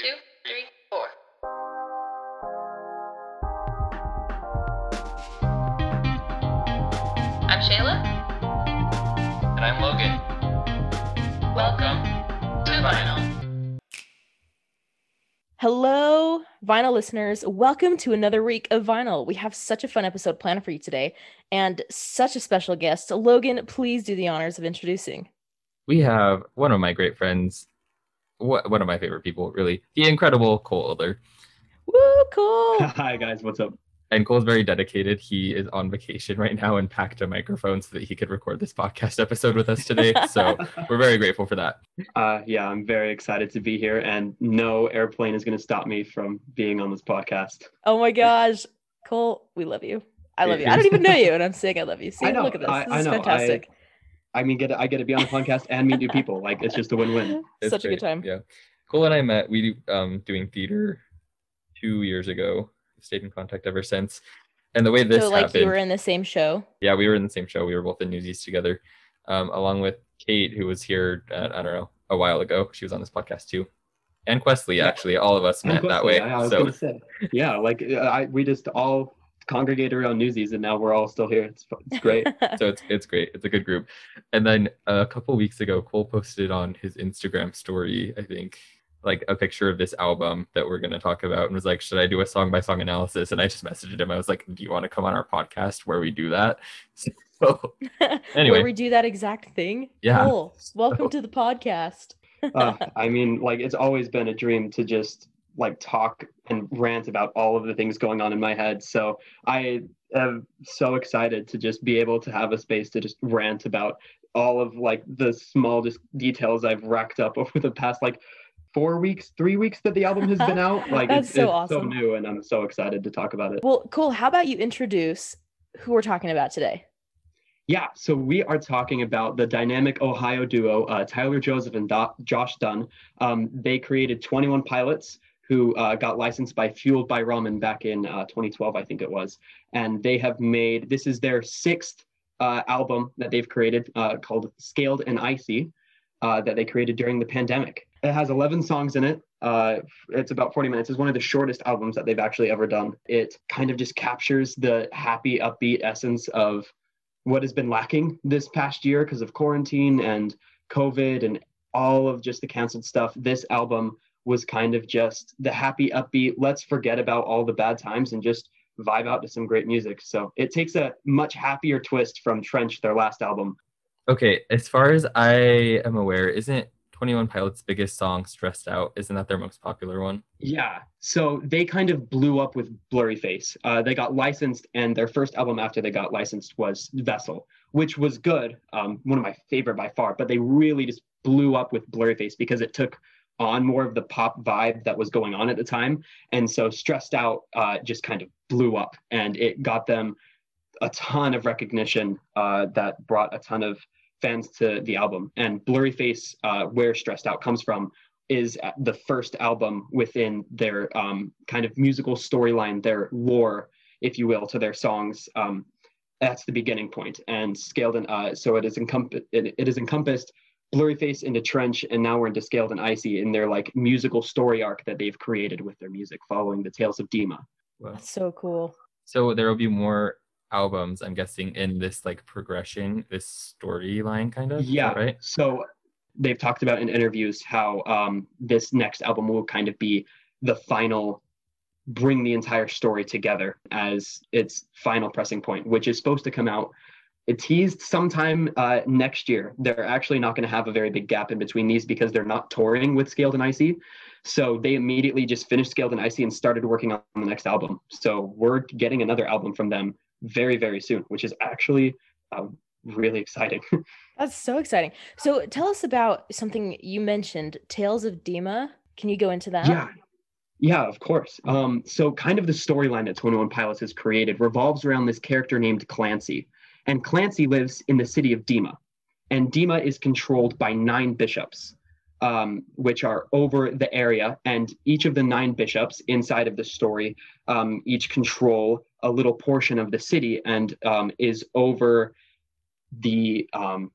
two, three, four. I'm Shayla. And I'm Logan. Welcome to Vinyl. Hello, vinyl listeners. Welcome to another week of vinyl. We have such a fun episode planned for you today and such a special guest. Logan, please do the honors of introducing. We have one of my great friends, wha- one of my favorite people, really, the incredible Cole Elder. Woo, cool. Hi guys, what's up? And Cole's very dedicated. He is on vacation right now and packed a microphone so that he could record this podcast episode with us today. So we're very grateful for that. Uh, yeah, I'm very excited to be here, and no airplane is going to stop me from being on this podcast. Oh my gosh. Cole, we love you. I love you. I don't even know you, and I'm saying I love you. See, I know, look at this. I- This I is know, fantastic. I mean, get I get to be on the podcast and meet new people. Like it's just a win-win. It's Such a good time. Yeah. Cole and I met, we um doing theater two years ago. Stayed in contact ever since. And the way this so, like, happened, you were in the same show. yeah, we were in the same show. We were both in Newsies together, um, along with Kate, who was here, uh, I don't know, a while ago. She was on this podcast too. And Questley, Yeah. actually, all of us And met that way. I, I was so going to say, yeah, like uh, I we just all congregated around Newsies, and now we're all still here. It's it's great. so it's it's great. It's a good group. And then a couple weeks ago, Cole posted on his Instagram story, I think, like a picture of this album that we're going to talk about, and was like, "Should I do a song by song analysis?" And I just messaged him. I was like, "Do you want to come on our podcast where we do that?" So Anyway. Where we do that exact thing. Yeah. Cool. Welcome So- to the podcast. uh, I mean, like it's always been a dream to just like talk and rant about all of the things going on in my head. So I am so excited to just be able to have a space to just rant about all of like the small just details I've racked up over the past like four weeks, three weeks that the album has been out. Like That's it's, so it's awesome. so new, and I'm so excited to talk about it. Well, cool. How about you introduce who we're talking about today? Yeah, so we are talking about the dynamic Ohio duo, uh, Tyler Joseph and Do- Josh Dun. Um, they created 21 Pilots, who uh, got licensed by Fueled by Ramen back in uh, 2012, I think it was. And they have made this is their sixth uh, album that they've created uh, called Scaled and Icy uh, that they created during the pandemic. It has 11 songs in it. Uh, it's about 40 minutes. It's one of the shortest albums that they've actually ever done. It kind of just captures the happy, upbeat essence of what has been lacking this past year because of quarantine and COVID and all of just the canceled stuff. This album was kind of just the happy, upbeat, let's forget about all the bad times and just vibe out to some great music. So it takes a much happier twist from Trench, their last album. okay, as far as I am aware, isn't Twenty One Pilots' biggest song "Stressed Out"? Isn't that their most popular one? Yeah. So they kind of blew up with Blurryface. Uh, they got licensed, and their first album after they got licensed was Vessel, which was good, um, one of my favorite by far. But they really just blew up with Blurryface because it took on more of the pop vibe that was going on at the time. And so Stressed Out uh, just kind of blew up, and it got them a ton of recognition uh, that brought a ton of fans to the album. And Blurryface, uh, where Stressed Out comes from, is the first album within their um, kind of musical storyline, their lore, if you will, to their songs. Um, that's the beginning point, and scaled and uh, so it is encomp- it, it is encompassed blurry face into trench, and now we're into scaled and icy in their like musical story arc that they've created with their music, following the tales of Dema. Well, That's so cool. so there will be more albums, I'm guessing, in this like progression, this storyline kind of. Yeah. right. So they've talked about in interviews how um, this next album will kind of be the final, bring the entire story together as its final pressing point, which is supposed to come out. It teased sometime uh, next year. They're actually not going to have a very big gap in between these because they're not touring with Scaled and Icy. So they immediately just finished Scaled and Icy and started working on the next album. So we're getting another album from them very, very soon, which is actually um, really exciting. That's so exciting. So tell us about something you mentioned, Tales of Dema. Can you go into that? Yeah. Yeah, of course. Um, so kind of the storyline that 21 Pilots has created revolves around this character named Clancy. And Clancy lives in the city of Dema. And Dema is controlled by nine bishops, um, which are over the area. And each of the nine bishops inside of the story um, each control a little portion of the city and um, is over the um,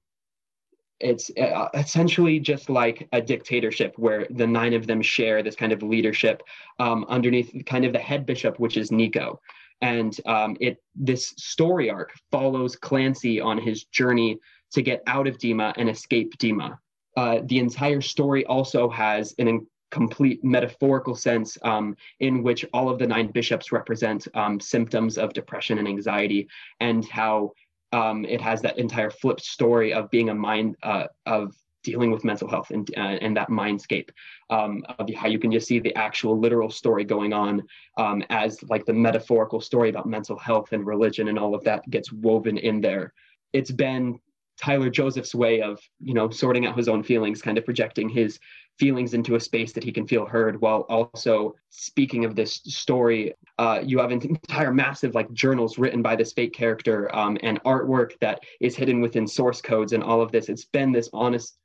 it's uh, essentially just like a dictatorship where the nine of them share this kind of leadership um, underneath kind of the head bishop, which is Nico. And um, it this story arc follows Clancy on his journey to get out of Dema and escape Dema. Uh, the entire story also has an in- complete metaphorical sense um, in which all of the nine bishops represent um, symptoms of depression and anxiety, and how um, it has that entire flipped story of being a mind uh, of dealing with mental health and, uh, and that mindscape um, of how you can just see the actual literal story going on um, as like the metaphorical story about mental health and religion and all of that gets woven in there. It's been tyler joseph's way of you know sorting out his own feelings kind of projecting his feelings into a space that he can feel heard while also speaking of this story. Uh, you have an entire massive like journals written by this fake character um, and artwork that is hidden within source codes and all of this. It's been this honest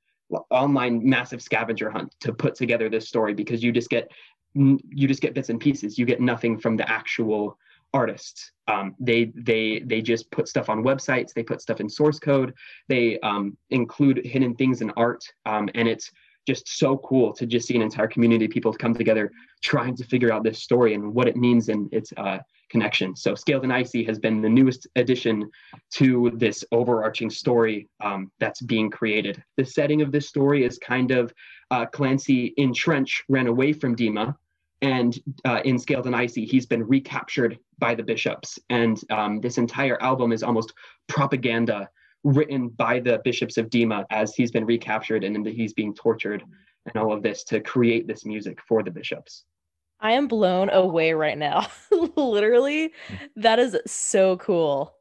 online massive scavenger hunt to put together this story because you just get you just get bits and pieces. You get nothing from the actual artists. Um, they they they just put stuff on websites. They put stuff in source code. They um, include hidden things in art. Um, and it's just so cool to just see an entire community of people come together trying to figure out this story and what it means. And its uh, connection. So Scaled and Icy has been the newest addition to this overarching story um, that's being created. The setting of this story is kind of uh, Clancy in Trench ran away from Dema and uh, in Scaled and Icy, he's been recaptured by the bishops. And um, this entire album is almost propaganda written by the bishops of Dema as he's been recaptured and he's being tortured and all of this to create this music for the bishops. I am blown away right now. Literally, hmm. that is so cool.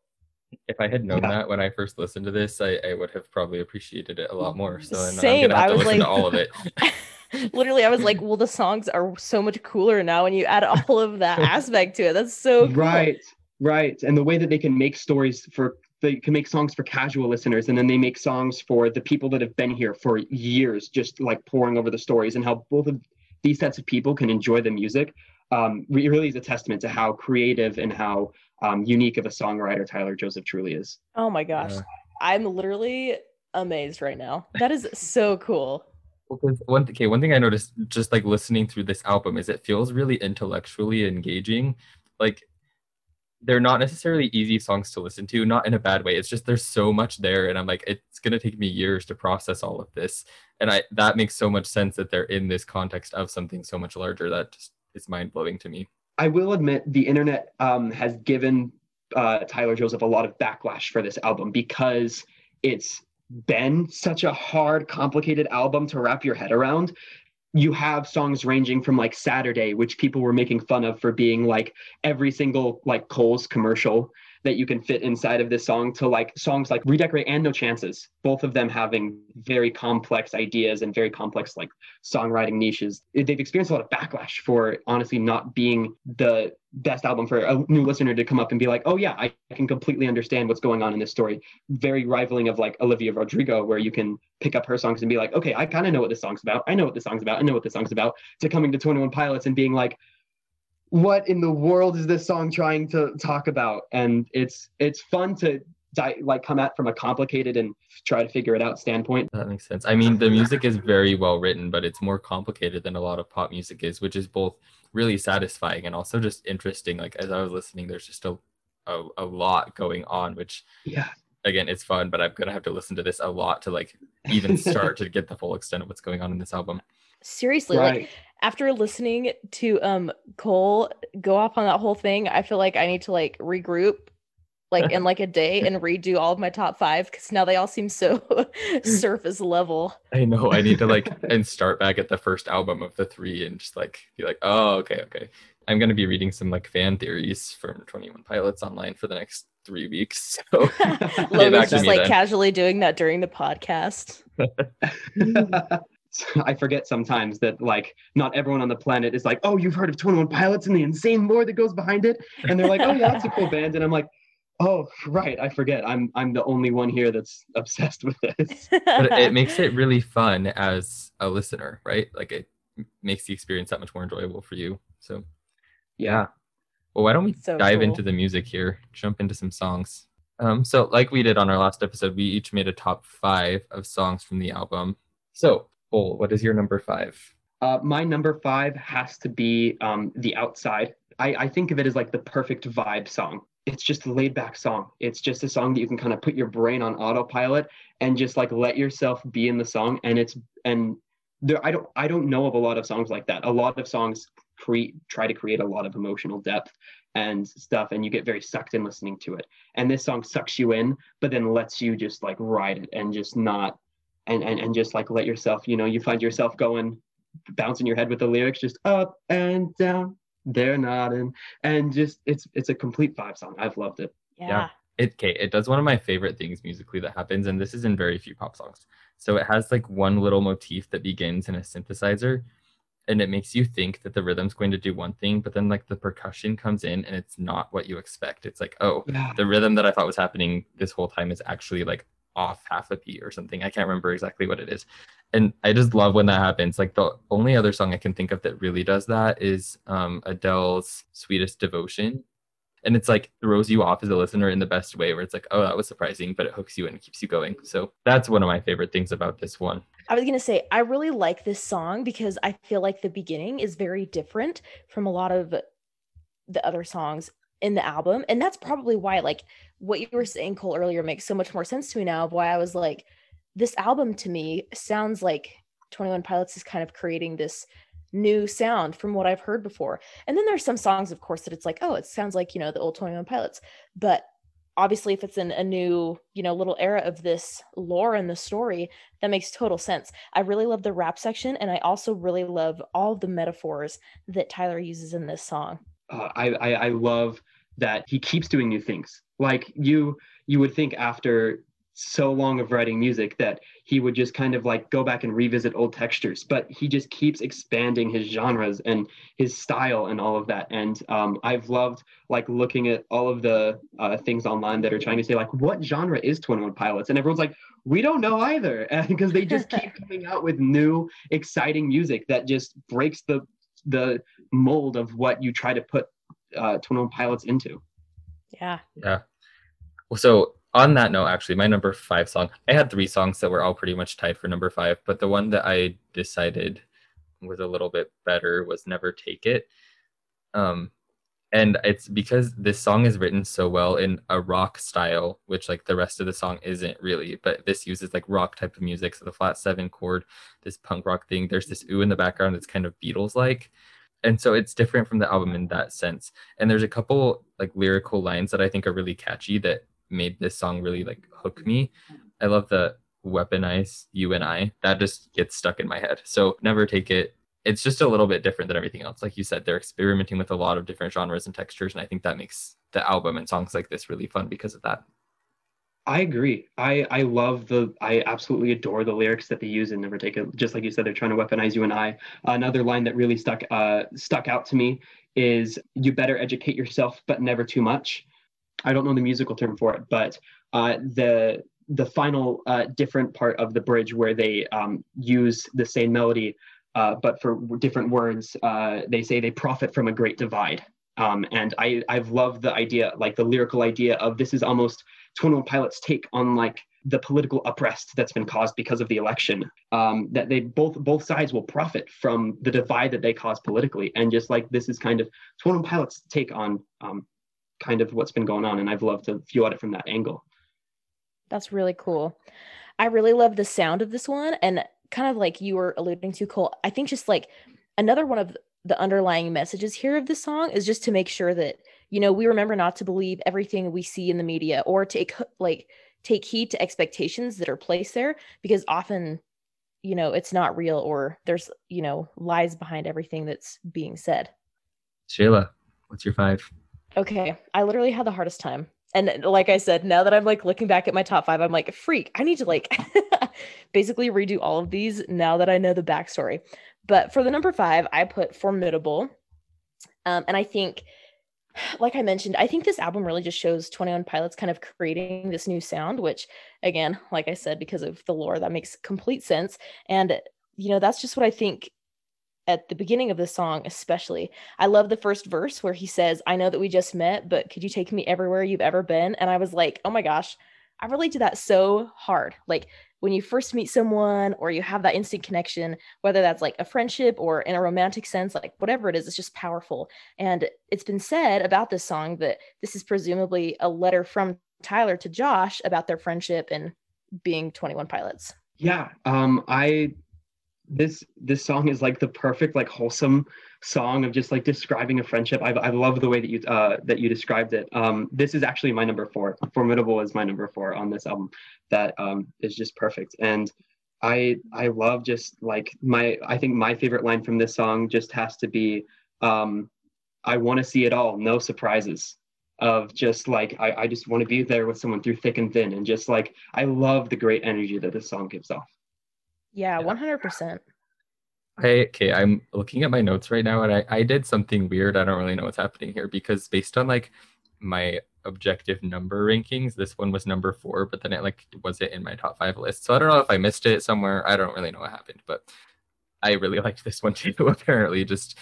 If I had known Yeah. that when I first listened to this, I, I would have probably appreciated it a lot more. So I'm, I'm Same. gonna have I was listen like- to all of it. Literally, I was like, well, the songs are so much cooler now when you add all of that aspect to it. That's so cool. Right, right. And the way that they can make stories for they can make songs for casual listeners and then they make songs for the people that have been here for years, just like pouring over the stories and how both of these sets of people can enjoy the music. Um, re- really is a testament to how creative and how um, unique of a songwriter Tyler Joseph truly is. Oh my gosh. Yeah. I'm literally amazed right now. That is so cool. Well, 'cause one okay, one thing I noticed just like listening through this album is it feels really intellectually engaging. Like they're not necessarily easy songs to listen to, not in a bad way. It's just there's so much there, and I'm like, it's gonna take me years to process all of this, and I that makes so much sense that they're in this context of something so much larger that just is mind blowing to me. I will admit the internet um, has given uh, Tyler Joseph a lot of backlash for this album because it's been such a hard, complicated album to wrap your head around. You have songs ranging from like Saturday, which people were making fun of for being like every single like Coles commercial that you can fit inside of this song, to like songs like Redecorate and No Chances, both of them having very complex ideas and very complex like songwriting niches. They've experienced a lot of backlash for honestly not being the best album for a new listener to come up and be like, oh yeah, I can completely understand what's going on in this story. Very rivaling of like Olivia Rodrigo, where you can pick up her songs and be like, okay, I kind of know what this song's about. I know what this song's about. I know what this song's about. To coming to 21 Pilots and being like, what in the world is this song trying to talk about? And it's it's fun to di- like come at from a complicated and try to figure it out standpoint. That makes sense. I mean, the music is very well written, but it's more complicated than a lot of pop music is, which is both really satisfying and also just interesting. Like as I was listening, there's just a a, a lot going on, which Yeah. again, it's fun, but I'm gonna have to listen to this a lot to like even start to get the full extent of what's going on in this album. Seriously, like right. After listening to um Cole go off on that whole thing, I feel like I need to like regroup like in like a day and redo all of my top five because now they all seem so surface level. I know I need to like and start back at the first album of the three and just like be like, oh, okay, okay. I'm gonna be reading some like fan theories from 21 Pilots online for the next three weeks. So Logan's just like then. casually doing that during the podcast. I forget sometimes that like not everyone on the planet is like, oh, you've heard of 21 Pilots and the insane lore that goes behind it, and they're like, oh yeah, that's a cool band, and I'm like, oh right, I forget, I'm I'm the only one here that's obsessed with this. but it makes it really fun as a listener, right? Like it makes the experience that much more enjoyable for you. So yeah. Well, why don't we So dive cool. into the music here? Jump into some songs. Um, so like we did on our last episode, we each made a top five of songs from the album. So, Cole, what is your number five? Uh, my number five has to be um, The Outside. I, I think of it as like the perfect vibe song. It's just a laid back song. It's just a song that you can kind of put your brain on autopilot and just like let yourself be in the song. And it's and there I don't I don't know of a lot of songs like that. A lot of songs create try to create a lot of emotional depth and stuff and you get very sucked in listening to it and this song sucks you in but then lets you just like ride it and just not and and, and just like let yourself you know you find yourself going bouncing your head with the lyrics just up and down they're not in and just it's it's a complete vibe song i've loved it Yeah. It okay, it does one of my favorite things musically that happens, and this is in very few pop songs. So it has like one little motif that begins in a synthesizer, and it makes you think that the rhythm's going to do one thing, but then like the percussion comes in and it's not what you expect. It's like, oh, yeah the rhythm that I thought was happening this whole time is actually like off half a beat or something. I can't remember exactly what it is. And I just love when that happens. Like the only other song I can think of that really does that is um, Adele's Sweetest Devotion. And it's like throws you off as a listener in the best way, where it's like, oh, that was surprising, but it hooks you and keeps you going. So that's one of my favorite things about this one. I was gonna say I really like this song because I feel like the beginning is very different from a lot of the other songs in the album, and that's probably why like what you were saying, Cole earlier makes so much more sense to me now. Of why I was like, this album to me sounds like Twenty One Pilots is kind of creating this new sound from what I've heard before. And then there's some songs, of course, that it's like, oh, it sounds like you know the old Twenty One Pilots, but obviously if it's in a new you know little era of this lore and the story that makes total sense i really love the rap section and i also really love all the metaphors that tyler uses in this song uh, I, I I love that he keeps doing new things. Like you you would think after so long of writing music that he would just kind of like go back and revisit old textures, but he just keeps expanding his genres and his style and all of that. And um, I've loved like looking at all of the uh, things online that are trying to say like what genre is Twenty One Pilots, and everyone's like we don't know either because they just keep coming out with new exciting music that just breaks the the mold of what you try to put uh, 21 Pilots into. yeah Yeah. Well, so on that note, actually, my number five song, I had three songs that were all pretty much tied for number five, but the one that I decided was a little bit better was Never Take It. Um, and it's because this song is written so well in a rock style, which like the rest of the song isn't really, but this uses like rock type of music. So the flat seven chord, this punk rock thing, there's this ooh in the background that's kind of Beatles like. And so it's different from the album in that sense. And there's a couple like lyrical lines that I think are really catchy that made this song really like hook me. I love the weaponize you and I. That just gets stuck in my head. So never take it. It's just a little bit different than everything else. Like you said, they're experimenting with a lot of different genres and textures. And I think that makes the album and songs like this really fun because of that. I agree. I I love the. I absolutely adore the lyrics that they use in Never Take It. Just like you said, they're trying to weaponize you and I. Another line that really stuck uh, stuck out to me is "You better educate yourself, but never too much." I don't know the musical term for it, but uh, the the final uh, different part of the bridge where they um, use the same melody, uh, but for different words, uh, they say they profit from a great divide. Um, and I I've loved the idea, like the lyrical idea of this is almost 21 Pilots' take on like the political unrest that's been caused because of the election. Um, that they both both sides will profit from the divide that they cause politically, and just like this is kind of 21 Pilots' take on um, kind of what's been going on, and I've loved to view at it from that angle. that's really cool i really love the sound of this one and kind of like you were alluding to cole i think just like another one of the underlying messages here of this song is just to make sure that you know we remember not to believe everything we see in the media or take like take heed to expectations that are placed there because often you know it's not real or there's you know lies behind everything that's being said. Shayla, what's your five? okay i literally had the hardest time. And like i said now that i'm like looking back at my top five i'm like freak i need to like basically redo all of these now that i know the backstory. But for the number five i put formidable. Um, and i think like i mentioned i think this album really just shows 21 pilots kind of creating this new sound which again like i said because of the lore that makes complete sense and you know that's just what i think at the beginning of the song, especially. I love the first verse where he says, I know that we just met, but could you take me everywhere you've ever been? And I was like, oh my gosh, I relate to that so hard. Like when you first meet someone or you have that instant connection, whether that's like a friendship or in a romantic sense, like whatever it is, it's just powerful. And it's been said about this song that this is presumably a letter from Tyler to Josh about their friendship and being 21 pilots. Yeah, um, I this this song is like the perfect like wholesome song of just like describing a friendship. I I love the way that you uh that you described it. Um, this is actually my number four. Formidable is my number four on this album. That um is just perfect. And I I love just like my I think my favorite line from this song just has to be um I want to see it all, no surprises. Of just like I, I just want to be there with someone through thick and thin, and just like I love the great energy that this song gives off. Yeah, Yeah. 100%. I okay, I'm looking at my notes right now and I, I did something weird. I don't really know what's happening here because based on like my objective number rankings, this one was number four, but then it like wasn't in my top five list. So I don't know if I missed it somewhere. I don't really know what happened, but I really liked this one too, apparently. Just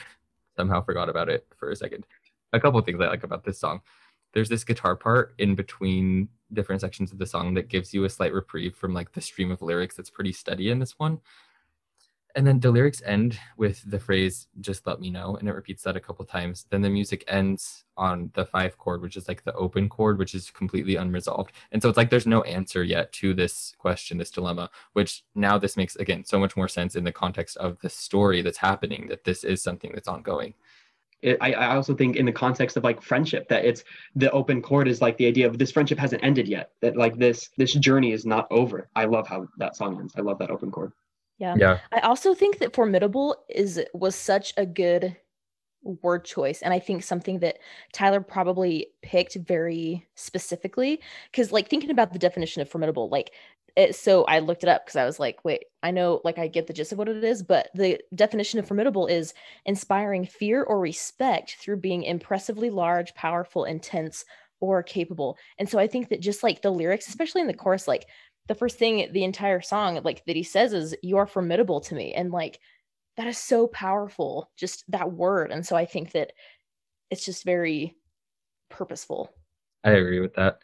somehow forgot about it for a second. A couple things I like about this song. There's this guitar part in between different sections of the song that gives you a slight reprieve from like the stream of lyrics that's pretty steady in this one and then the lyrics end with the phrase just let me know and it repeats that a couple times. Then the music ends on the five chord which is like the open chord which is completely unresolved. And so it's like there's no answer yet to this question this dilemma which now this makes again so much more sense in the context of the story that's happening that this is something that's ongoing. It, I, I also think in the context of like friendship that it's the open chord is like the idea of this friendship hasn't ended yet that like this this journey is not over. I love how that song ends. I love that open chord Yeah. yeah I also think that formidable is was such a good word choice and I think something that Tyler probably picked very specifically cuz like thinking about the definition of formidable like it, so I looked it up cuz I was like wait I know like I get the gist of what it is but the definition of formidable is inspiring fear or respect through being impressively large powerful intense or capable and so I think that just like the lyrics especially in the chorus like the first thing the entire song like that he says is you are formidable to me and like that is so powerful just that word and so i think that it's just very purposeful I agree with that.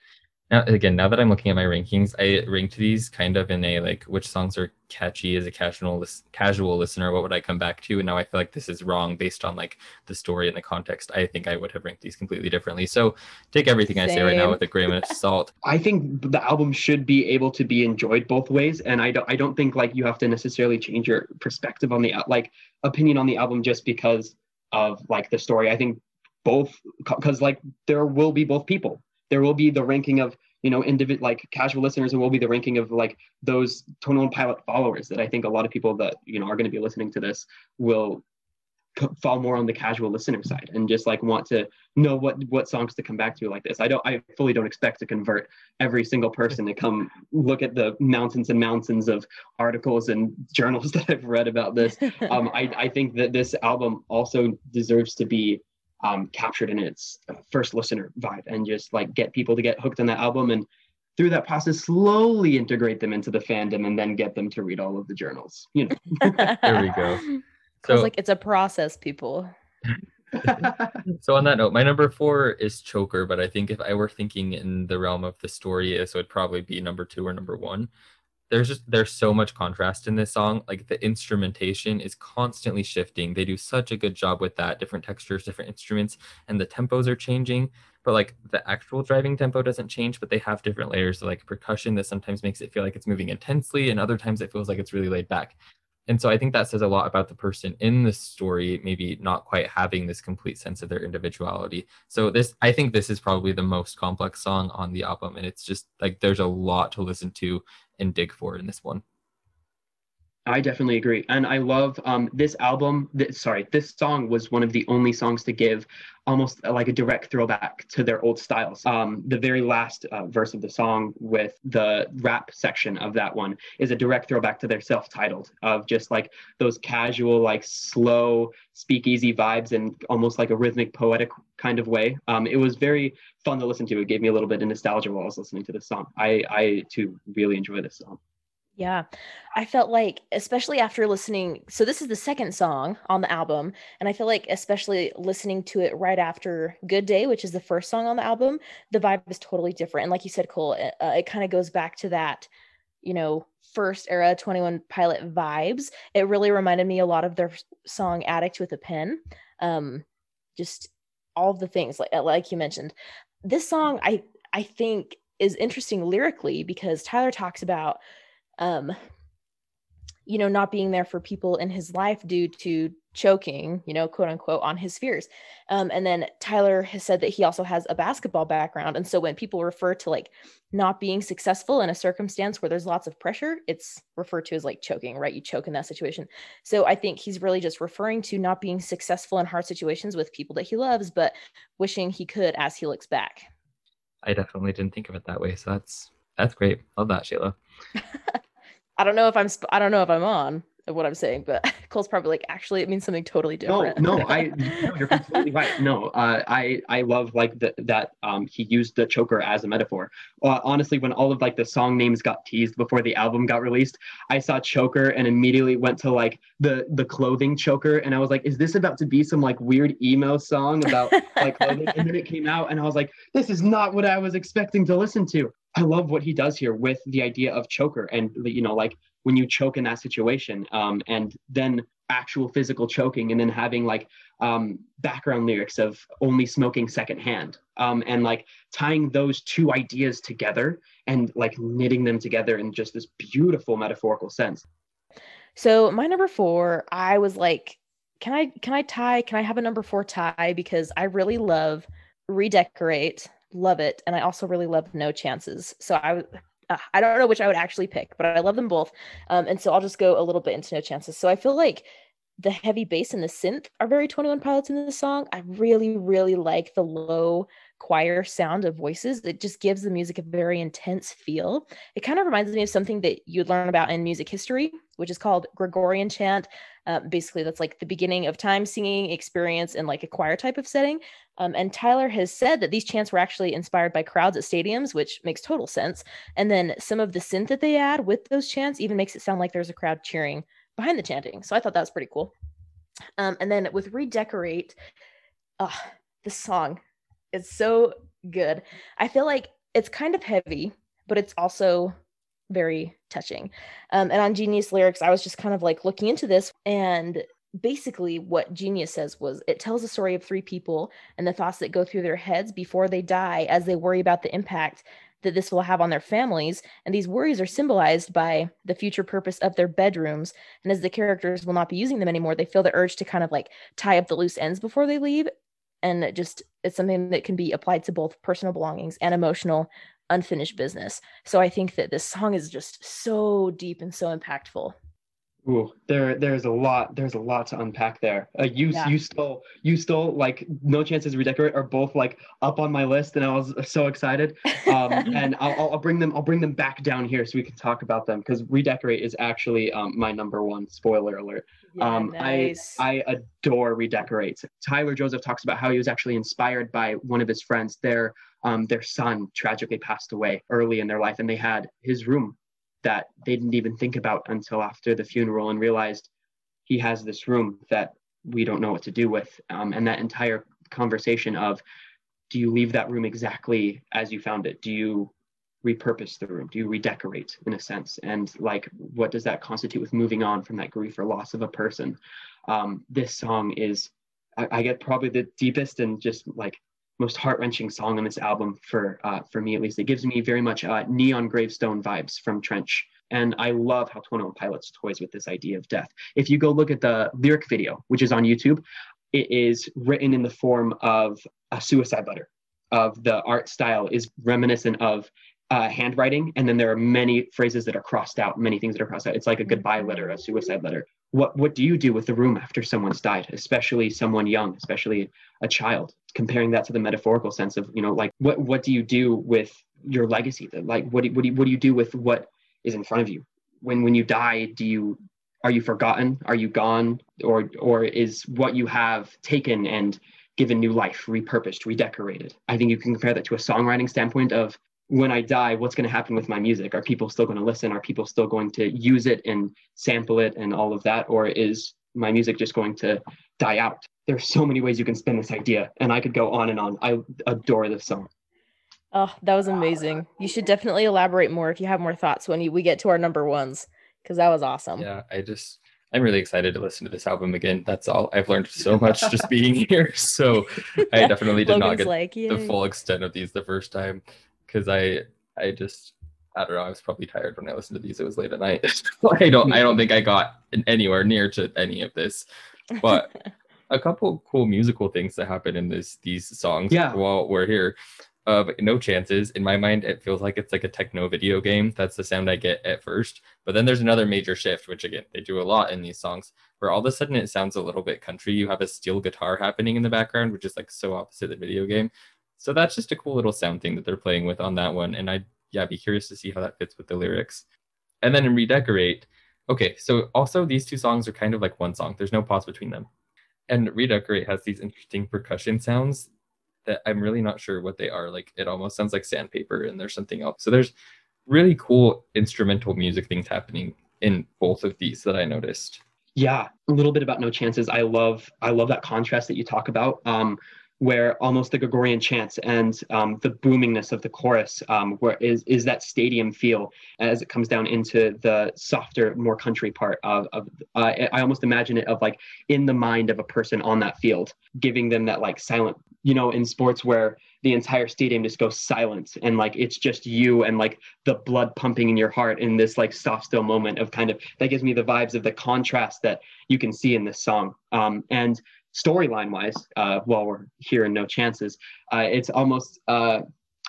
Now, again, now that I'm looking at my rankings, I ranked these kind of in a like which songs are catchy as a casual lis- casual listener. What would I come back to? And now I feel like this is wrong based on like the story and the context. I think I would have ranked these completely differently. So take everything I say right now with a grain of salt. I think the album should be able to be enjoyed both ways, and I don't I don't think like you have to necessarily change your perspective on the like opinion on the album just because of like the story. I think both because like there will be both people. There will be the ranking of you know individual like casual listeners, and will be the ranking of like those tonal Pilot followers that I think a lot of people that you know are going to be listening to this will c- fall more on the casual listener side and just like want to know what what songs to come back to like this. I don't I fully don't expect to convert every single person to come look at the mountains and mountains of articles and journals that I've read about this. Um, I, I think that this album also deserves to be um, captured in its first listener vibe and just like get people to get hooked on that album and through that process slowly integrate them into the fandom and then get them to read all of the journals. You know. There we go. So was like it's a process people So on that note, my number four is Choker, but I think if I were thinking in the realm of the story, this would probably be number two or number one. There's just there's so much contrast in this song. Like the instrumentation is constantly shifting. They do such a good job with that. Different textures, different instruments, and the tempos are changing. But like the actual driving tempo doesn't change, but they have different layers of like percussion that sometimes makes it feel like it's moving intensely, and other times it feels like it's really laid back and so i think that says a lot about the person in the story maybe not quite having this complete sense of their individuality. So this i think this is probably the most complex song on the album and it's just like there's a lot to listen to and dig for in this one I definitely agree, and I love um, this album. Th- sorry, this song was one of the only songs to give almost uh, like a direct throwback to their old styles. Um, the very last uh, verse of the song, with the rap section of that one, is a direct throwback to their self-titled of just like those casual, like slow speakeasy vibes and almost like a rhythmic, poetic kind of way. Um, it was very fun to listen to. It gave me a little bit of nostalgia while I was listening to this song. I, I too really enjoy this song. Yeah. I felt like, especially after listening, so this is the second song on the album. And I feel like, especially listening to it right after Good Day, which is the first song on the album, the vibe is totally different. And like you said, Cole, it, uh, it kind of goes back to that, you know, first era 21 Pilot vibes. It really reminded me a lot of their song Addict with a Pen. Um, just all the things like like you mentioned. This song, I I think is interesting lyrically because Tyler talks about um you know not being there for people in his life due to choking you know quote unquote on his fears. Um, and then tyler has said that he also has a basketball background. And so when people refer to like not being successful in a circumstance where there's lots of pressure it's referred to as like choking right? You choke in that situation. So i think he's really just referring to not being successful in hard situations with people that he loves but wishing he could as he looks back. I definitely didn't think of it that way. So that's that's great. Love that, Shayla. I don't know if I'm sp- I don't know if I'm on what I'm saying, but Cole's probably like actually it means something totally different. No, no, I no, you're completely right. No, uh, I I love like the, that um, he used the choker as a metaphor. Uh, honestly, when all of like the song names got teased before the album got released, I saw choker and immediately went to like the the clothing choker, and I was like, is this about to be some like weird emo song about like clothing? and then it came out, and I was like, this is not what I was expecting to listen to. I love what he does here with the idea of choker and you know like when you choke in that situation um, and then actual physical choking and then having like um, background lyrics of only smoking secondhand um, and like tying those two ideas together and like knitting them together in just this beautiful metaphorical sense. So my number four i was like can i can i tie can i have a number four tie? Because i really love redecorate love it and i also really love no chances. So i uh, I don't know which I would actually pick, but I love them both. Um, and so I'll just go a little bit into No Chances. So I feel like the heavy bass and the synth are very 21 Pilots in this song. I really, really like the low choir sound of voices. It just gives the music a very intense feel. It kind of reminds me of something that you'd learn about in music history, which is called Gregorian chant. Uh, basically, that's like the beginning of time singing experience in like a choir type of setting. Um, and Tyler has said that these chants were actually inspired by crowds at stadiums, which makes total sense. And then some of the synth that they add with those chants even makes it sound like there's a crowd cheering behind the chanting. So I thought that was pretty cool. Um, and then with Redecorate, uh, the song is so good. I feel like it's kind of heavy, but it's also very touching. Um, and on Genius Lyrics, I was just kind of like looking into this, and basically what Genius says was it tells a story of three people and the thoughts that go through their heads before they die as they worry about the impact that this will have on their families. And these worries are symbolized by the future purpose of their bedrooms. And as the characters will not be using them anymore, they feel the urge to kind of like tie up the loose ends before they leave. And it just it's something that can be applied to both personal belongings and emotional unfinished business. So I think that this song is just so deep and so impactful. Ooh, there there's a lot there's a lot to unpack there. Uh, you Yeah. you stole you stole like no chances redecorate are both like up on my list and I was so excited. Um, and I'll, I'll- I'll bring them I'll bring them back down here so we can talk about them because redecorate is actually um, my number one. Spoiler alert. Yeah, um, nice. I I adore redecorate. Tyler Joseph talks about how he was actually inspired by one of his friends. Their um their son tragically passed away early in their life, and they had his room that they didn't even think about until after the funeral and realized he has this room that we don't know what to do with. Um, and that entire conversation of do you leave that room exactly as you found it? Do you repurpose the room? Do you redecorate in a sense? And like, what does that constitute with moving on from that grief or loss of a person? Um, this song is, I, I get probably the deepest and just like most heart wrenching song on this album for uh, for me at least. It gives me very much uh, neon gravestone vibes from Trench. And I love how 21 Pilots toys with this idea of death. If you go look at the lyric video, which is on YouTube, it is written in the form of a suicide letter. Of the art style is reminiscent of uh, handwriting, and then there are many phrases that are crossed out, many things that are crossed out. It's like a goodbye letter, a suicide letter. What what do you do with the room after someone's died, especially someone young, especially a child? Comparing that to the metaphorical sense of you know, like what what do you do with your legacy? Like what do, what do you, what do you do with what is in front of you? When when you die, do you are you forgotten? Are you gone? Or or is what you have taken and given new life, repurposed, redecorated? I think you can compare that to a songwriting standpoint of when I die, what's going to happen with my music? Are people still going to listen? Are people still going to use it and sample it and all of that? Or is my music just going to die out? There's so many ways you can spin this idea, and I could go on and on. I adore this song. Oh, that was amazing. You should definitely elaborate more if you have more thoughts when you, we get to our number ones, because that was awesome. Yeah, I just I'm really excited to listen to this album again. That's all. I've learned so much just being here. So I definitely did not get like, the full extent of these the first time because I I just I don't know. I was probably tired when I listened to these. It was late at night. I don't I don't think I got anywhere near to any of this. But a couple cool musical things that happen in this these songs Yeah. while we're here. Of no chances. In my mind, it feels like it's like a techno video game. That's the sound I get at first. But then there's another major shift, which again they do a lot in these songs, where all of a sudden it sounds a little bit country. You have a steel guitar happening in the background, which is like so opposite the video game. So that's just a cool little sound thing that they're playing with on that one. And I'd yeah, be curious to see how that fits with the lyrics. And then in Redecorate, okay, so also these two songs are kind of like one song. There's no pause between them. And Redecorate has these interesting percussion sounds that I'm really not sure what they are. Like it almost sounds like sandpaper and there's something else. So there's really cool instrumental music things happening in both of these that I noticed. Yeah, a little bit about No Chances. I love I love that contrast that you talk about, um, where almost the Gregorian chants and um, the boomingness of the chorus, um, where is is that stadium feel as it comes down into the softer, more country part of of. Uh, I almost imagine it of like in the mind of a person on that field, giving them that like silent. You know, in sports where the entire stadium just goes silent and like it's just you and like the blood pumping in your heart in this like soft still moment of kind of that gives me the vibes of the contrast that you can see in this song um, and storyline wise uh, while we're here in no chances uh, it's almost uh,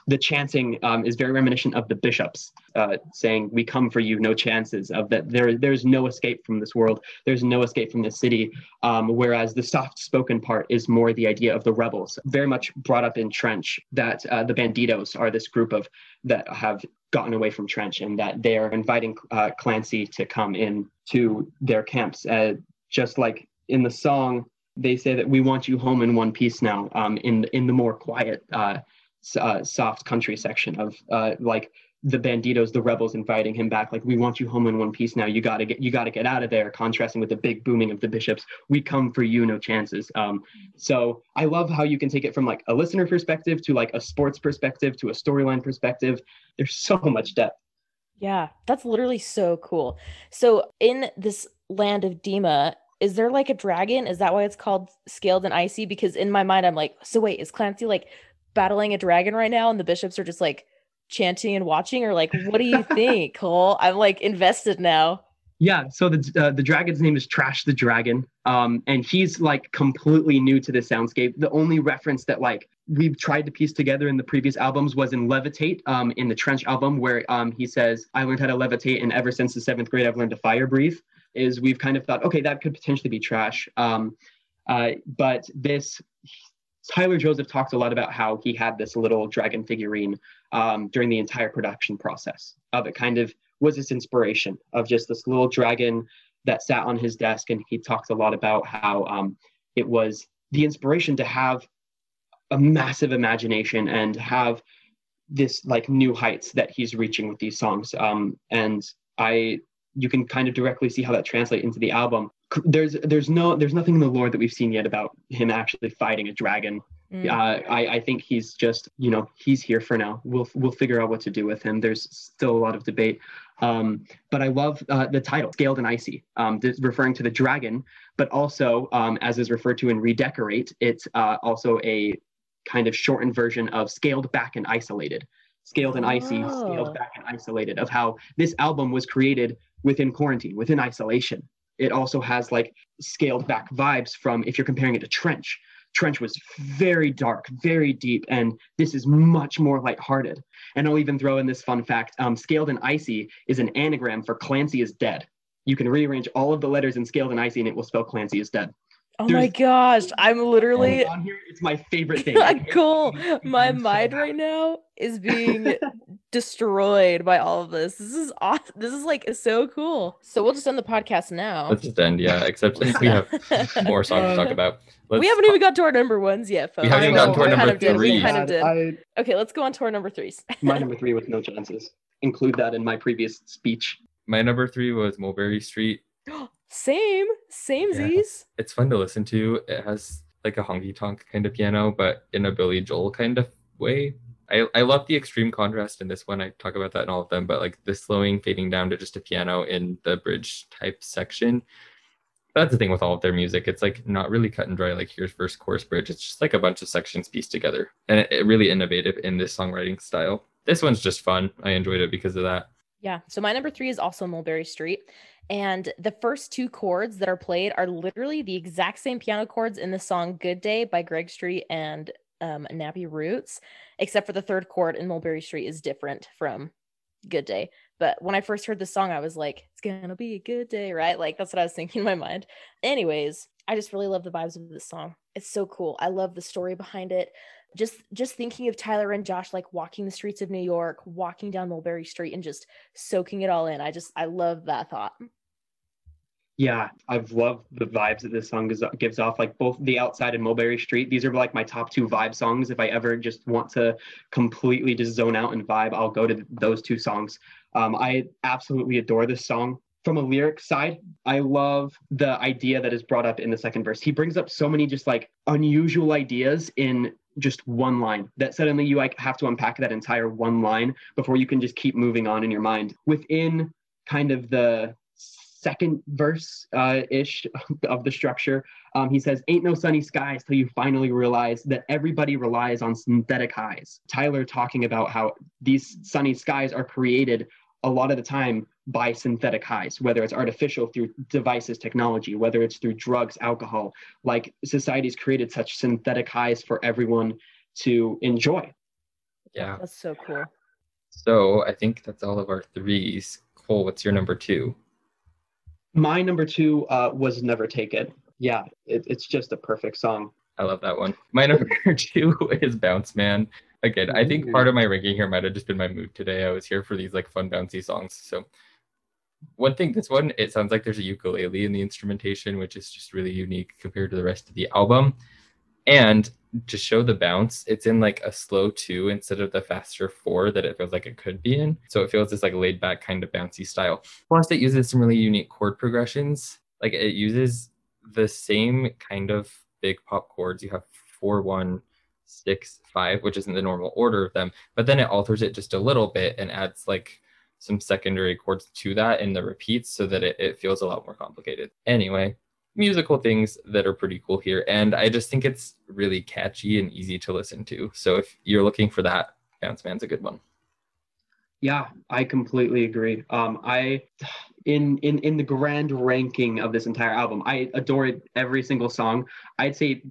the chanting um, is very reminiscent of the bishops uh, saying we come for you no chances of that there there's no escape from this world there's no escape from this city um, whereas the soft spoken part is more the idea of the rebels very much brought up in trench that uh, the banditos are this group of that have gotten away from trench and that they are inviting uh, clancy to come in to their camps just like in the song they say that we want you home in one piece now um, in in the more quiet uh, uh, soft country section of uh, like the banditos the rebels inviting him back. Like we want you home in one piece now. You got to get you got to get out of there contrasting with the big booming of the bishops. We come for you no chances. Um, so i love how you can take it from like a listener perspective to like a sports perspective to a storyline perspective. There's so much depth. Yeah, that's literally so cool. So in this land of Dema, is there like a dragon? Is that why it's called scaled and icy? Because in my mind, I'm like, so wait, is Clancy like battling a dragon right now, and the bishops are just like chanting and watching, or like, what do you think, Cole? I'm like invested now. Yeah, so the uh, the dragon's name is Trash the Dragon, um, and he's like completely new to the soundscape. The only reference that like we've tried to piece together in the previous albums was in Levitate, um, in the Trench album, where um, he says, "I learned how to levitate, and ever since the seventh grade, I've learned to fire breathe." Is we've kind of thought, okay, that could potentially be Trash, um, uh, but this Tyler Joseph talked a lot about how he had this little dragon figurine um, during the entire production process of it. Kind of was his inspiration of just this little dragon that sat on his desk, and he talked a lot about how um, it was the inspiration to have a massive imagination and have this like new heights that he's reaching with these songs. Um, and I, you can kind of directly see how that translates into the album. There's there's no there's nothing in the lore that we've seen yet about him actually fighting a dragon Mm. uh, I, I think he's just you know he's here for now we'll we'll figure out what to do with him there's still a lot of debate um, but i love uh, the title scaled and icy um, this- referring to the dragon but also um, as is referred to in redecorate it's uh, also a kind of shortened version of scaled back and isolated scaled and icy Oh. scaled back and isolated of how this album was created within quarantine within isolation it also has like scaled back vibes from if you're comparing it to trench Trench was very dark, very deep, and this is much more lighthearted. And I'll even throw in this fun fact: um, scaled and icy is an anagram for Clancy is dead. You can rearrange all of the letters in scaled and icy, and it will spell Clancy is dead. Oh my gosh, I'm literally on here. It's my favorite thing. Cool. My I'm mind happy. right now is being destroyed by all of this. This is awesome. This is like so cool. So we'll just end the podcast now. Let's just end, yeah. Except since we have more songs to talk about. Let's we haven't even got to our number ones yet, folks. We haven't even gotten to our we kind number of did. We threes. kind of did. I, Okay, let's go on to our number threes. my number three with no chances. Include that in my previous speech. My number three was Mulberry Street. Same, same Yeah. Z's. It's fun to listen to. It has like a honky tonk kind of piano, but in a Billy Joel kind of way. I, I love the extreme contrast in this one. I talk about that in all of them, but like the slowing, fading down to just a piano in the bridge type section. That's the thing with all of their music. It's like not really cut and dry, like here's verse, chorus, bridge. It's just like a bunch of sections pieced together. And it, it really innovative in this songwriting style. This one's just fun. I enjoyed it because of that. Yeah. So my number three is also Mulberry Street. And the first two chords that are played are literally the exact same piano chords in the song Good Day by Greg Street and um, Nappy Roots, except for the third chord in Mulberry Street is different from Good Day. But when I first heard the song, I was like, it's gonna be a good day, right? Like that's what I was thinking in my mind. Anyways, I just really love the vibes of this song. It's so cool. I love the story behind it. Just just thinking of Tyler and Josh like walking the streets of New York, walking down Mulberry Street and just soaking it all in. I just I love that thought. Yeah, I've loved the vibes that this song gives, off. Like both the outside and Mulberry Street. These are like my top two vibe songs. If I ever just want to completely just zone out and vibe, I'll go to those two songs. Um, I absolutely adore this song. From a lyric side, I love the idea that is brought up in the second verse. He brings up so many just like unusual ideas in just one line that suddenly you like have to unpack that entire one line before you can just keep moving on in your mind. Within kind of the second verse uh, ish of the structure, um, he says, Ain't no sunny skies till you finally realize that everybody relies on synthetic highs. Tyler talking about how these sunny skies are created a lot of the time by synthetic highs, whether it's artificial through devices, technology, whether it's through drugs, alcohol. Like society's created such synthetic highs for everyone to enjoy. Yeah. That's so cool. So I think that's all of our threes. Cole, what's your number two? My number two uh, was Never Take It. Yeah, it, it's just a perfect song. I love that one. My number two is Bounce Man. Again, I think part of my ranking here might have just been my mood today. I was here for these like fun bouncy songs. So one thing, this one, it sounds like there's a ukulele in the instrumentation, which is just really unique compared to the rest of the album. And to show the bounce, it's in like a slow two instead of the faster four that it feels like it could be in. So it feels this like laid back kind of bouncy style. Plus, it uses some really unique chord progressions. Like it uses the same kind of big pop chords. You have four, one, six, five, which isn't the normal order of them, but then it alters it just a little bit and adds like some secondary chords to that in the repeats so that it, it feels a lot more complicated. Anyway, musical things that are pretty cool here. And I just think it's really catchy and easy to listen to. So if you're looking for that, Bounce Man's a good one. Yeah, I completely agree. Um, I, in in in the grand ranking of this entire album, I adored every single song. I'd say,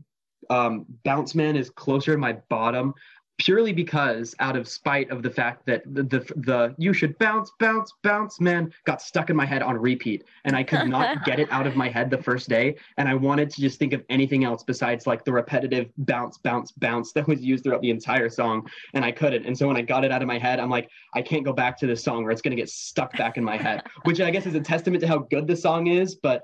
um, Bounce Man is closer to my bottom, purely because out of spite of the fact that the the, the you should bounce bounce bounce man got stuck in my head on repeat, and I could not get it out of my head the first day, and I wanted to just think of anything else besides like the repetitive bounce bounce bounce that was used throughout the entire song, and I couldn't. And so when I got it out of my head, I'm like. I can't go back to this song or it's going to get stuck back in my head, which I guess is a testament to how good the song is. But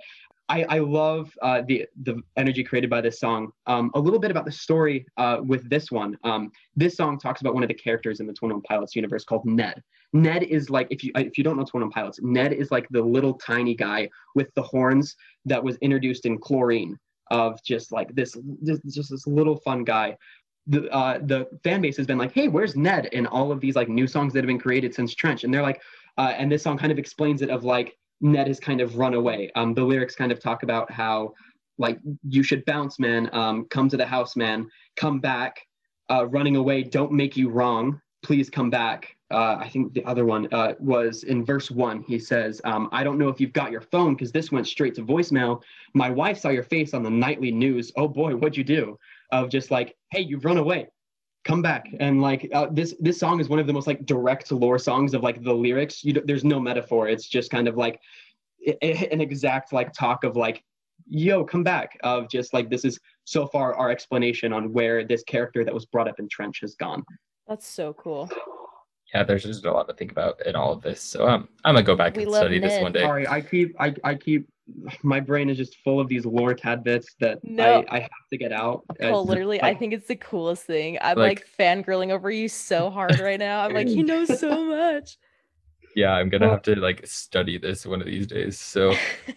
I, I love uh, the the energy created by this song. Um, a little bit about the story uh, with this one. Um, this song talks about one of the characters in the Twenty One Pilots universe called Ned. Ned is like if you if you don't know Twenty One Pilots, Ned is like the little tiny guy with the horns that was introduced in Chlorine of just like this just, just this little fun guy the uh, the fan base has been like, hey, where's Ned in all of these like new songs that have been created since Trench? And they're like, uh, and this song kind of explains it of like Ned has kind of run away. Um, the lyrics kind of talk about how like you should bounce, man. Um, come to the house, man. Come back. Uh, running away don't make you wrong. Please come back. Uh, I think the other one uh, was in verse one. He says, um, I don't know if you've got your phone because this went straight to voicemail. My wife saw your face on the nightly news. Oh boy, what'd you do? Of just like, hey, you've run away. Come back and like uh, this. This song is one of the most like direct lore songs of like the lyrics. You, there's no metaphor. It's just kind of like i- i- an exact like talk of like yo, come back. Of just like this is so far our explanation on where this character that was brought up in Trench has gone. That's so cool. Yeah, there's just a lot to think about in all of this. So um, I'm gonna go back We and love study this one day. Sorry, I keep I, I keep my brain is just full of these lore tidbits that No. I, I have to get out. Cole, It's literally, I think it's the coolest thing. I'm Like- like, fangirling over you so hard right now. I'm like, he knows so much. Yeah, I'm gonna Well- have to like study this one of these days. So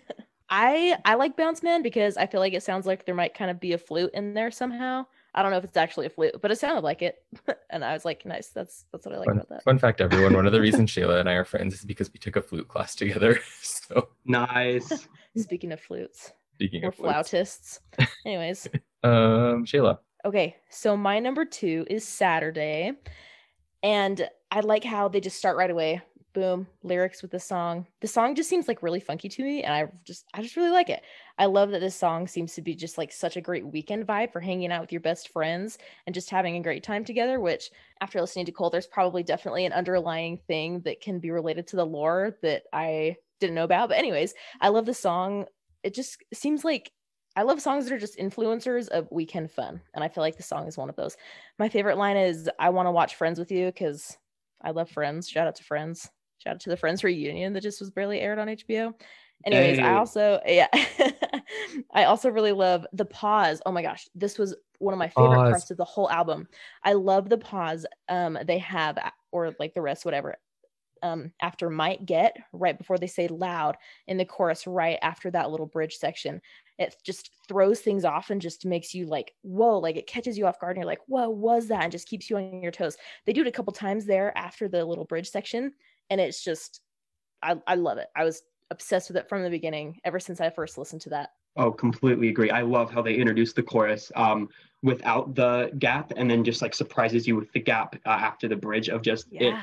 I I like Bounce Man because I feel like it sounds like there might kind of be a flute in there somehow. I don't know if it's actually a flute, but it sounded like it, and I was like, nice. That's that's what I like fun, about that. fun fact, everyone. One of the reasons Shayla and I are friends is because we took a flute class together. So nice. Speaking of flutes, speaking we're of flutes, flautists. Anyways, um, Shayla. Okay, so my number two is Saturday. And I like how they just start right away. Boom, lyrics with the song. The song just seems like really funky to me. And I just I just really like it. I love that this song seems to be just like such a great weekend vibe for hanging out with your best friends and just having a great time together, which after listening to Cole, there's probably definitely an underlying thing that can be related to the lore that I didn't know about. But anyways, I love the song. It just seems like I love songs that are just influencers of weekend fun. And I feel like the song is one of those. My favorite line is I want to watch Friends with you because I love Friends. Shout out to Friends. Shout out to the Friends reunion that just was barely aired on HBO. Anyways, I also yeah. I also really love the pause. Oh my gosh, this was one of my favorite Pause. parts of the whole album. I love the pause um they have or like the rest whatever um after might get right before they say loud in the chorus right after that little bridge section it just throws things off and just makes you like whoa like it catches you off guard and you're like what was that and just keeps you on your toes they do it a couple times there after the little bridge section and it's just i, I love it i was obsessed with it from the beginning ever since i first listened to that Oh, completely agree. I love how they introduce the chorus um, without the gap, and then just like surprises you with the gap uh, after the bridge of just it.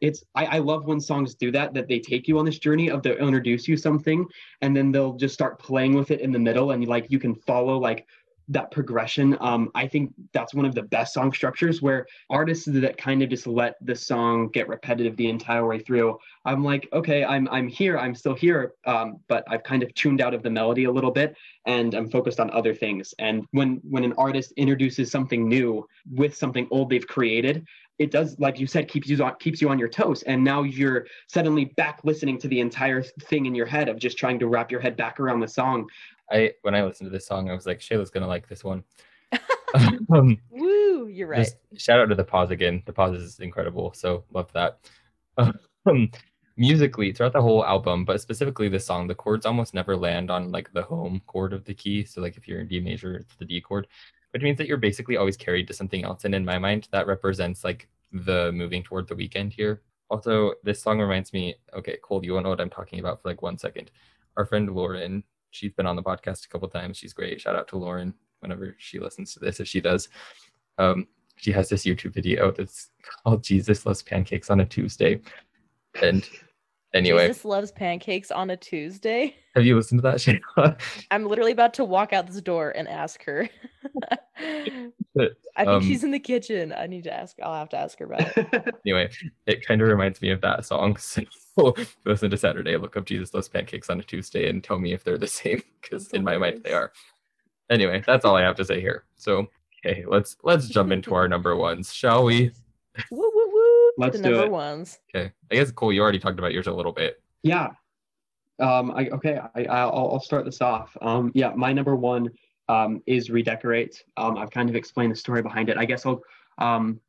It's I, I love when songs do that. That they take you on this journey of they'll introduce you something, and then they'll just start playing with it in the middle, and like you can follow like that progression. Um, I think that's one of the best song structures where artists that kind of just let the song get repetitive the entire way through. I'm like, okay, I'm I'm here, I'm still here, um, but I've kind of tuned out of the melody a little bit, and I'm focused on other things. And when when an artist introduces something new with something old they've created, it does, like you said, keeps you on keeps you on your toes. And now you're suddenly back listening to the entire thing in your head of just trying to wrap your head back around the song. I when I listened to this song, I was like, Shayla's gonna like this one. um, woo you're right shout out to the pause again. The pause is incredible. So love that. Um, musically, throughout the whole album, but specifically this song, the chords almost never land on like the home chord of the key. So like if you're in D major, it's the D chord, which means that you're basically always carried to something else. And in my mind, that represents like the moving toward the weekend here. Also, this song reminds me. Okay, Cole, you won't know what I'm talking about for like one second. Our friend Lauren, she's been on the podcast a couple times. She's great. Shout out to Lauren whenever she listens to this, if she does. Um, she has this YouTube video that's called Jesus Loves Pancakes on a Tuesday. And anyway, jesus loves pancakes on a tuesday have you listened to that, Shayla? i'm literally about to walk out this door and ask her i think Um, she's in the kitchen i need to ask i'll have to ask her about it anyway, it kind of reminds me of that song. So listen to Saturday, look up Jesus Loves Pancakes on a Tuesday and tell me if they're the same, because in my mind they are. Anyway, that's all I have to say here. So okay, let's let's jump into our number ones, shall we? woo Let's the do number it. ones Okay. I guess Cole, you already talked about yours a little bit. Yeah. Um, I, okay, I, I'll, I'll start this off. Um, yeah, my number one um, is redecorate. Um, I've kind of explained the story behind it. I guess I'll um,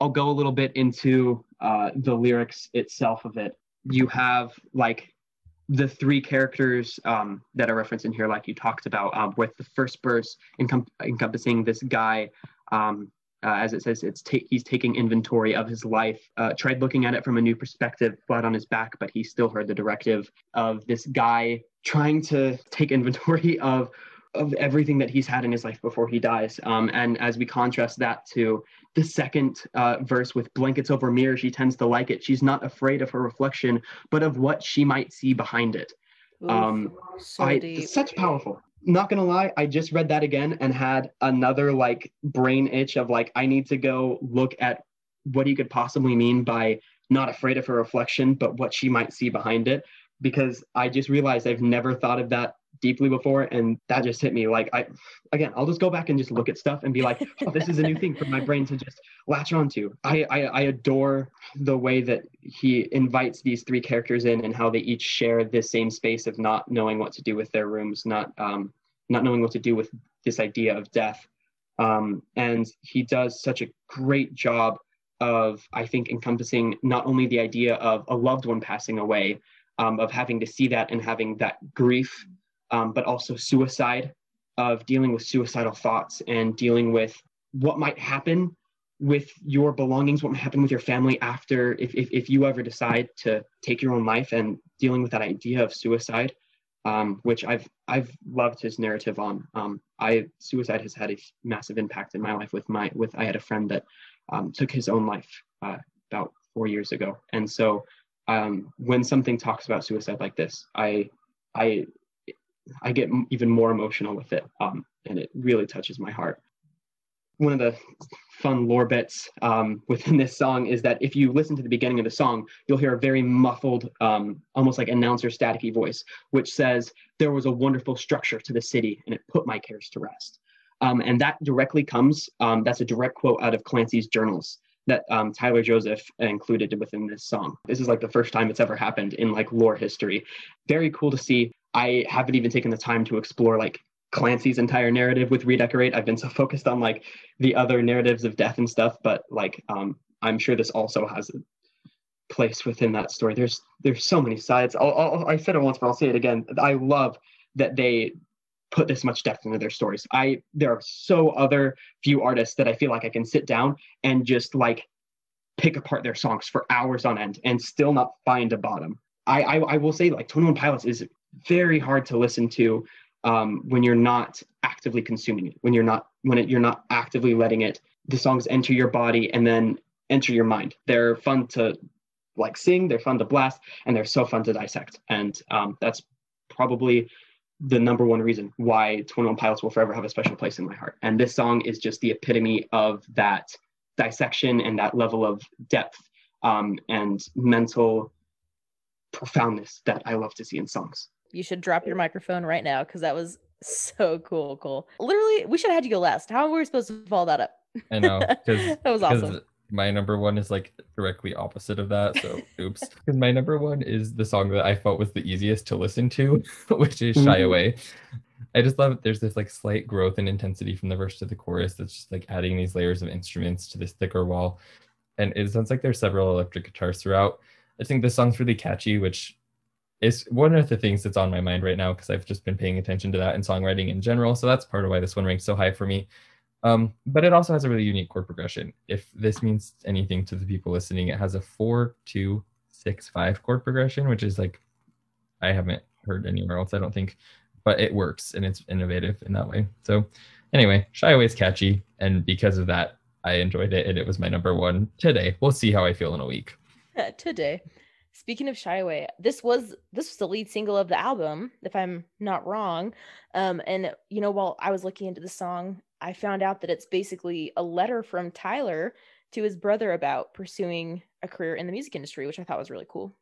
I'll go a little bit into uh, the lyrics itself of it. You have like the three characters um, that are referenced in here, like you talked about, um, with the first verse encom- encompassing this guy. Um, uh, as it says, it's ta- he's taking inventory of his life. Uh, tried looking at it from a new perspective, flat on his back, but he still heard the directive of this guy trying to take inventory of of everything that he's had in his life before he dies. Um, and as we contrast that to the second uh, verse with blankets over mirror, she tends to like it. She's not afraid of her reflection, but of what she might see behind it. Oof, Um, so I such powerful. Not gonna lie, I just read that again and had another like brain itch of like I need to go look at what he could possibly mean by not afraid of her reflection, but what she might see behind it. Because I just realized I've never thought of that deeply before, and that just hit me. Like I, again, I'll just go back and just look at stuff and be like, oh, this is a new thing for my brain to just latch onto. I, I I adore the way that he invites these three characters in and how they each share this same space of not knowing what to do with their rooms, not um not knowing what to do with this idea of death. Um, and he does such a great job of I think encompassing not only the idea of a loved one passing away, um, of having to see that and having that grief, um, but also suicide, of dealing with suicidal thoughts and dealing with what might happen with your belongings, what might happen with your family after, if, if, if you ever decide to take your own life and dealing with that idea of suicide, um, which I've, I've loved his narrative on. Um, I, suicide has had a massive impact in my life with my, with, I had a friend that um, took his own life uh, about four years ago. And so um, when something talks about suicide like this, I I I get even more emotional with it, um, and it really touches my heart. One of the fun lore bits um, within this song is that if you listen to the beginning of the song, you'll hear a very muffled, um, almost like announcer staticky voice, which says, There was a wonderful structure to the city, and it put my cares to rest. Um, and that directly comes, um, that's a direct quote out of Clancy's journals that um, Tyler Joseph included within this song. This is like the first time it's ever happened in like lore history. Very cool to see. I haven't even taken the time to explore like Clancy's entire narrative with Redecorate. I've been so focused on like the other narratives of death and stuff, but like um, I'm sure this also has a place within that story. There's there's so many sides. I'll, I'll, I said it once, but I'll say it again. I love that they put this much depth into their stories. I there are so other few artists that I feel like I can sit down and just like pick apart their songs for hours on end and still not find a bottom. I I, I will say like Twenty One Pilots is very hard to listen to um, when you're not actively consuming it. When you're not when it, you're not actively letting it the songs enter your body and then enter your mind. They're fun to like sing. They're fun to blast, and they're so fun to dissect. And um, that's probably the number one reason why 21 Pilots will forever have a special place in my heart. And this song is just the epitome of that dissection and that level of depth um, and mental profoundness that I love to see in songs. You should drop your microphone right now because that was so cool, Cole. Literally, we should have had you go last. How were we supposed to follow that up? I know that was awesome my number one is like directly opposite of that. So oops. Because my number one is the song that I felt was the easiest to listen to, which is Shy mm-hmm. Away. I just love it. There's this like slight growth and intensity from the verse to the chorus that's just like adding these layers of instruments to this thicker wall. And it sounds like there's several electric guitars throughout. I think this song's really catchy, which is one of the things that's on my mind right now because I've just been paying attention to that in songwriting in general. So that's part of why this one ranks so high for me. Um, but it also has a really unique chord progression. If this means anything to the people listening, it has a four, two, six, five chord progression, which is like I haven't heard anywhere else, I don't think, but it works and it's innovative in that way. So anyway, Shy Away is catchy, and because of that, I enjoyed it, and it was my number one today. We'll see how I feel in a week. today. Speaking of Shy Away, this was this was the lead single of the album, if I'm not wrong. Um, and you know, while I was looking into the song, I found out that it's basically a letter from Tyler to his brother about pursuing a career in the music industry, which I thought was really cool.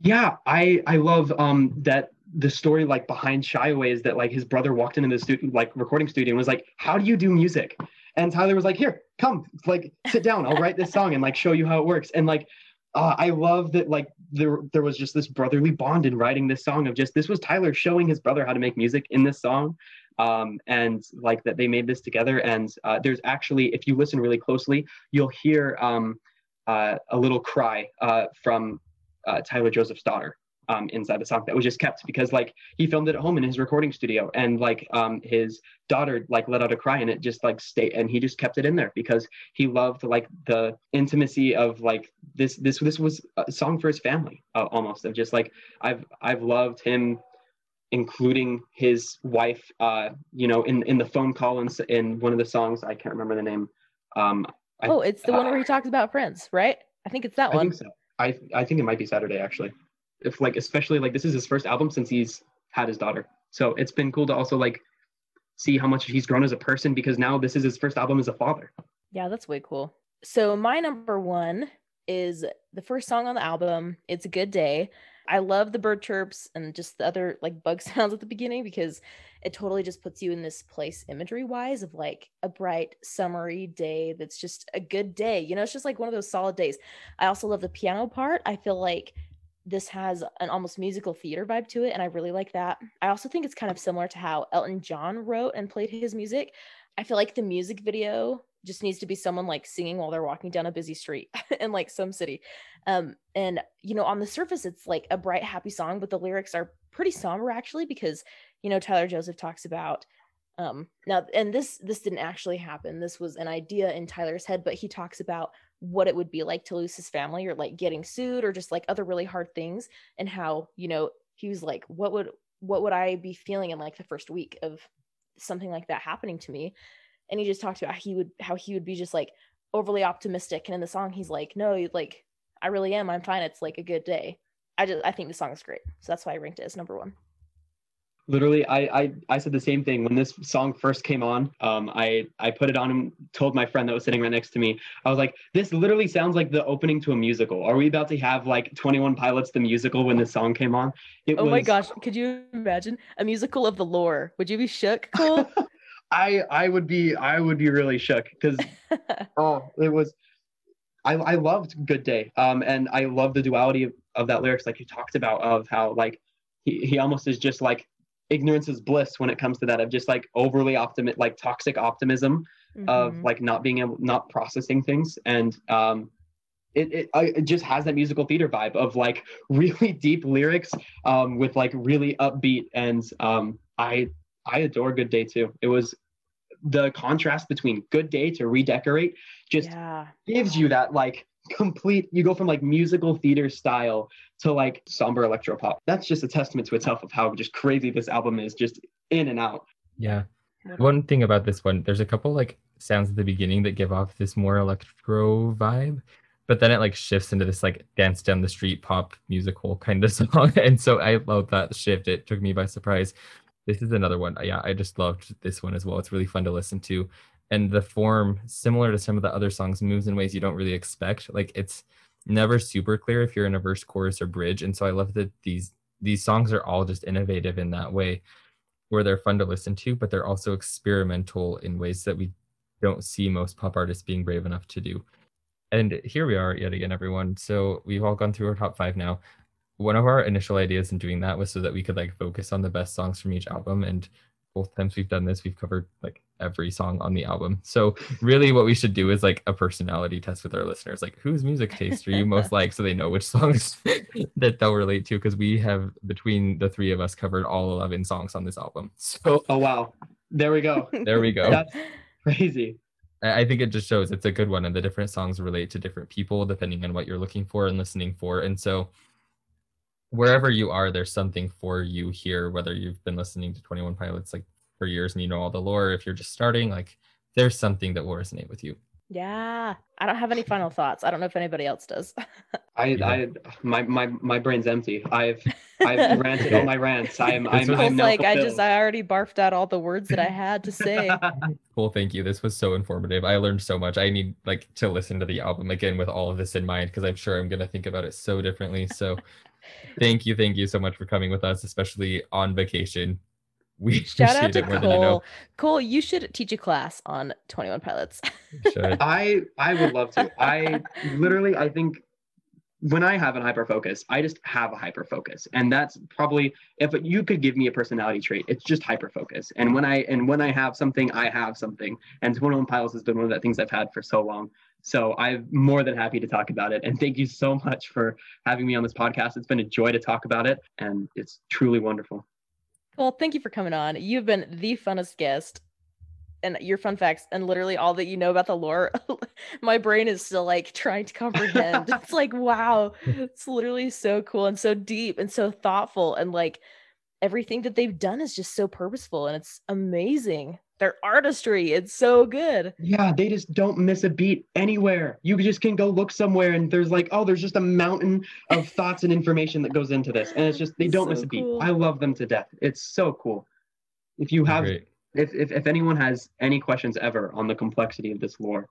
Yeah, I I love um that the story like behind Shy Away is that like his brother walked into the studio like recording studio and was like, "How do you do music?" And Tyler was like, "Here, come, like sit down. I'll write this song and like show you how it works." And like uh, I love that like there there was just this brotherly bond in writing this song of just this was Tyler showing his brother how to make music in this song um, and like that they made this together. And uh, there's actually, if you listen really closely, you'll hear um, uh, a little cry uh, from uh, Tyler Joseph's daughter um, inside the song that was just kept because like he filmed it at home in his recording studio and like um, his daughter like let out a cry and it just like stayed and he just kept it in there because he loved like the intimacy of like this this this was a song for his family uh, almost of just like I've I've loved him including his wife, uh, you know, in, in the phone call in, in one of the songs. I can't remember the name. Um, I, oh, it's the uh, one where he talks about friends, right? I think it's that one I one. Think so. I, I think it might be Saturday actually. If like, especially like this is his first album since he's had his daughter. So it's been cool to also like see how much he's grown as a person because now this is his first album as a father. Yeah, that's way cool. So my number one is the first song on the album. It's a good day. I love the bird chirps and just the other like bug sounds at the beginning because it totally just puts you in this place imagery wise of like a bright summery day that's just a good day. You know, it's just like one of those solid days. I also love the piano part. I feel like this has an almost musical theater vibe to it and I really like that. I also think it's kind of similar to how Elton John wrote and played his music. I feel like the music video just needs to be someone like singing while they're walking down a busy street in like some city. Um, and you know, on the surface, it's like a bright, happy song, but the lyrics are pretty somber actually, because you know, Tyler Joseph talks about um now and this this didn't actually happen. This was an idea in Tyler's head, but he talks about what it would be like to lose his family or like getting sued or just like other really hard things and how, you know, he was like, what would what would I be feeling in like the first week of something like that happening to me? and he just talked about how he would how he would be just like overly optimistic. And in the song he's like no like i really am. I'm fine. It's like a good day. I just i think the song is great. So that's why i ranked it as number one literally I, I i said the same thing. When this song first came on um i i put it on and told my friend that was sitting right next to me. I was like this literally sounds like the opening to a musical. Are we about to have like 21 pilots the musical when this song came on? It oh was... my gosh could you imagine a musical of the lore? Would you be shook cole? I I would be I would be really shook because oh it was I I loved Good Day um and I love the duality of, of that lyrics like you talked about of how like he, he almost is just like ignorance is bliss when it comes to that of just like overly optimistic like toxic optimism mm-hmm. of like not being able not processing things and um it, it, it just has that musical theater vibe of like really deep lyrics um, with like really upbeat and um, I I adore Good Day too. It was the contrast between Good Day to Redecorate just yeah. gives you that like complete you go from like musical theater style to like somber electro pop. That's just a testament to itself of how just crazy this album is just in and out. Yeah. One thing about this one, there's a couple like sounds at the beginning that give off this more electro vibe, but then it like shifts into this like dance down the street pop musical kind of song. And so I love that shift. It took me by surprise this is another one. Yeah, I just loved this one as well. It's really fun to listen to. And the form, similar to some of the other songs, moves in ways you don't really expect. Like it's never super clear if you're in a verse, chorus, or bridge. And so I love that these these songs are all just innovative in that way, where they're fun to listen to, but they're also experimental in ways that we don't see most pop artists being brave enough to do. And here we are yet again, everyone. So we've all gone through our top five now one of our initial ideas in doing that was so that we could like focus on the best songs from each album and both times we've done this we've covered like every song on the album. So really what we should do is like a personality test with our listeners. Like whose music taste are you most like? So they know which songs that they'll relate to because we have between the three of us covered all 11 songs on this album. So oh, oh wow. There we go. There we go. That's crazy. I think it just shows it's a good one, and the different songs relate to different people depending on what you're looking for and listening for. And so, wherever you are, there's something for you here, whether you've been listening to 21 Pilots like for years and you know all the lore, if you're just starting, like there's something that will resonate with you. Yeah. I don't have any final thoughts. I don't know if anybody else does. I, yeah. I, my, my, my brain's empty. I've, I've ranted all my rants. I'm, I'm, I'm, I'm like, fulfilled. I just, I already barfed out all the words that I had to say. cool. Thank you. This was so informative. I learned so much. I need like to listen to the album again with all of this in mind because I'm sure I'm going to think about it so differently. So thank you, thank you so much for coming with us, especially on vacation. We shout out to Cole. You know. Cole, you should teach a class on Twenty One Pilots. I I would love to. I literally I think when I have a hyper focus, I just have a hyper focus, and that's probably if you could give me a personality trait, it's just hyper focus. And when I and when I have something, I have something. And Twenty One Pilots has been one of the things I've had for so long. So I'm more than happy to talk about it. And thank you so much for having me on this podcast. It's been a joy to talk about it, and it's truly wonderful. Well, thank you for coming on. You've been the funnest guest. And your fun facts and literally all that you know about the lore, my brain is still like trying to comprehend. it's like, wow, it's literally so cool and so deep and so thoughtful. And like everything that they've done is just so purposeful and it's amazing their artistry. It's so good. Yeah, they just don't miss a beat anywhere. You just can go look somewhere and there's like, oh, there's just a mountain of thoughts and information that goes into this. And it's just they don't so miss a beat. Cool. I love them to death. It's so cool. If you have if, if if anyone has any questions ever on the complexity of this lore,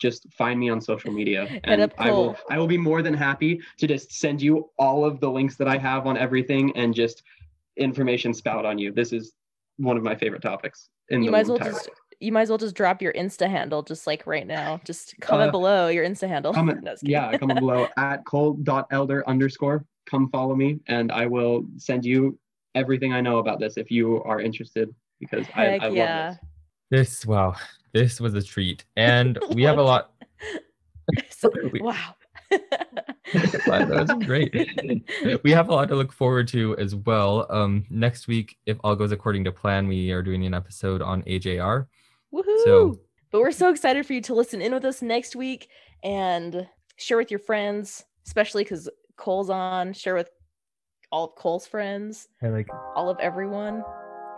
just find me on social media, and I will I will be more than happy to just send you all of the links that I have on everything and just information spout on you. This is one of my favorite topics in You the might as well entire just you might as well just drop your Insta handle just like right now. Just comment Uh, below your Insta handle. comment, No, yeah, comment below at cole.elder underscore. Come follow me, and I will send you everything I know about this if you are interested because I, Heck I love yeah. this. This wow, this was a treat, and we have a lot. So- wow. That was great. we have a lot to look forward to as well. Um, next week, if all goes according to plan, we are doing an episode on AJR. Woohoo! but we're so excited for you to listen in with us next week and share with your friends, especially because Cole's on. Share with all of Cole's friends, I like. all of everyone.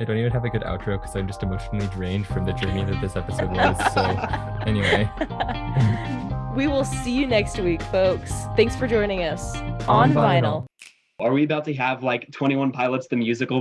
I don't even have a good outro because I'm just emotionally drained from the journey that this episode was. So anyway, we will see you next week, folks. Thanks for joining us On on, vinyl. vinyl. Are we about to have like 21 Pilots the musical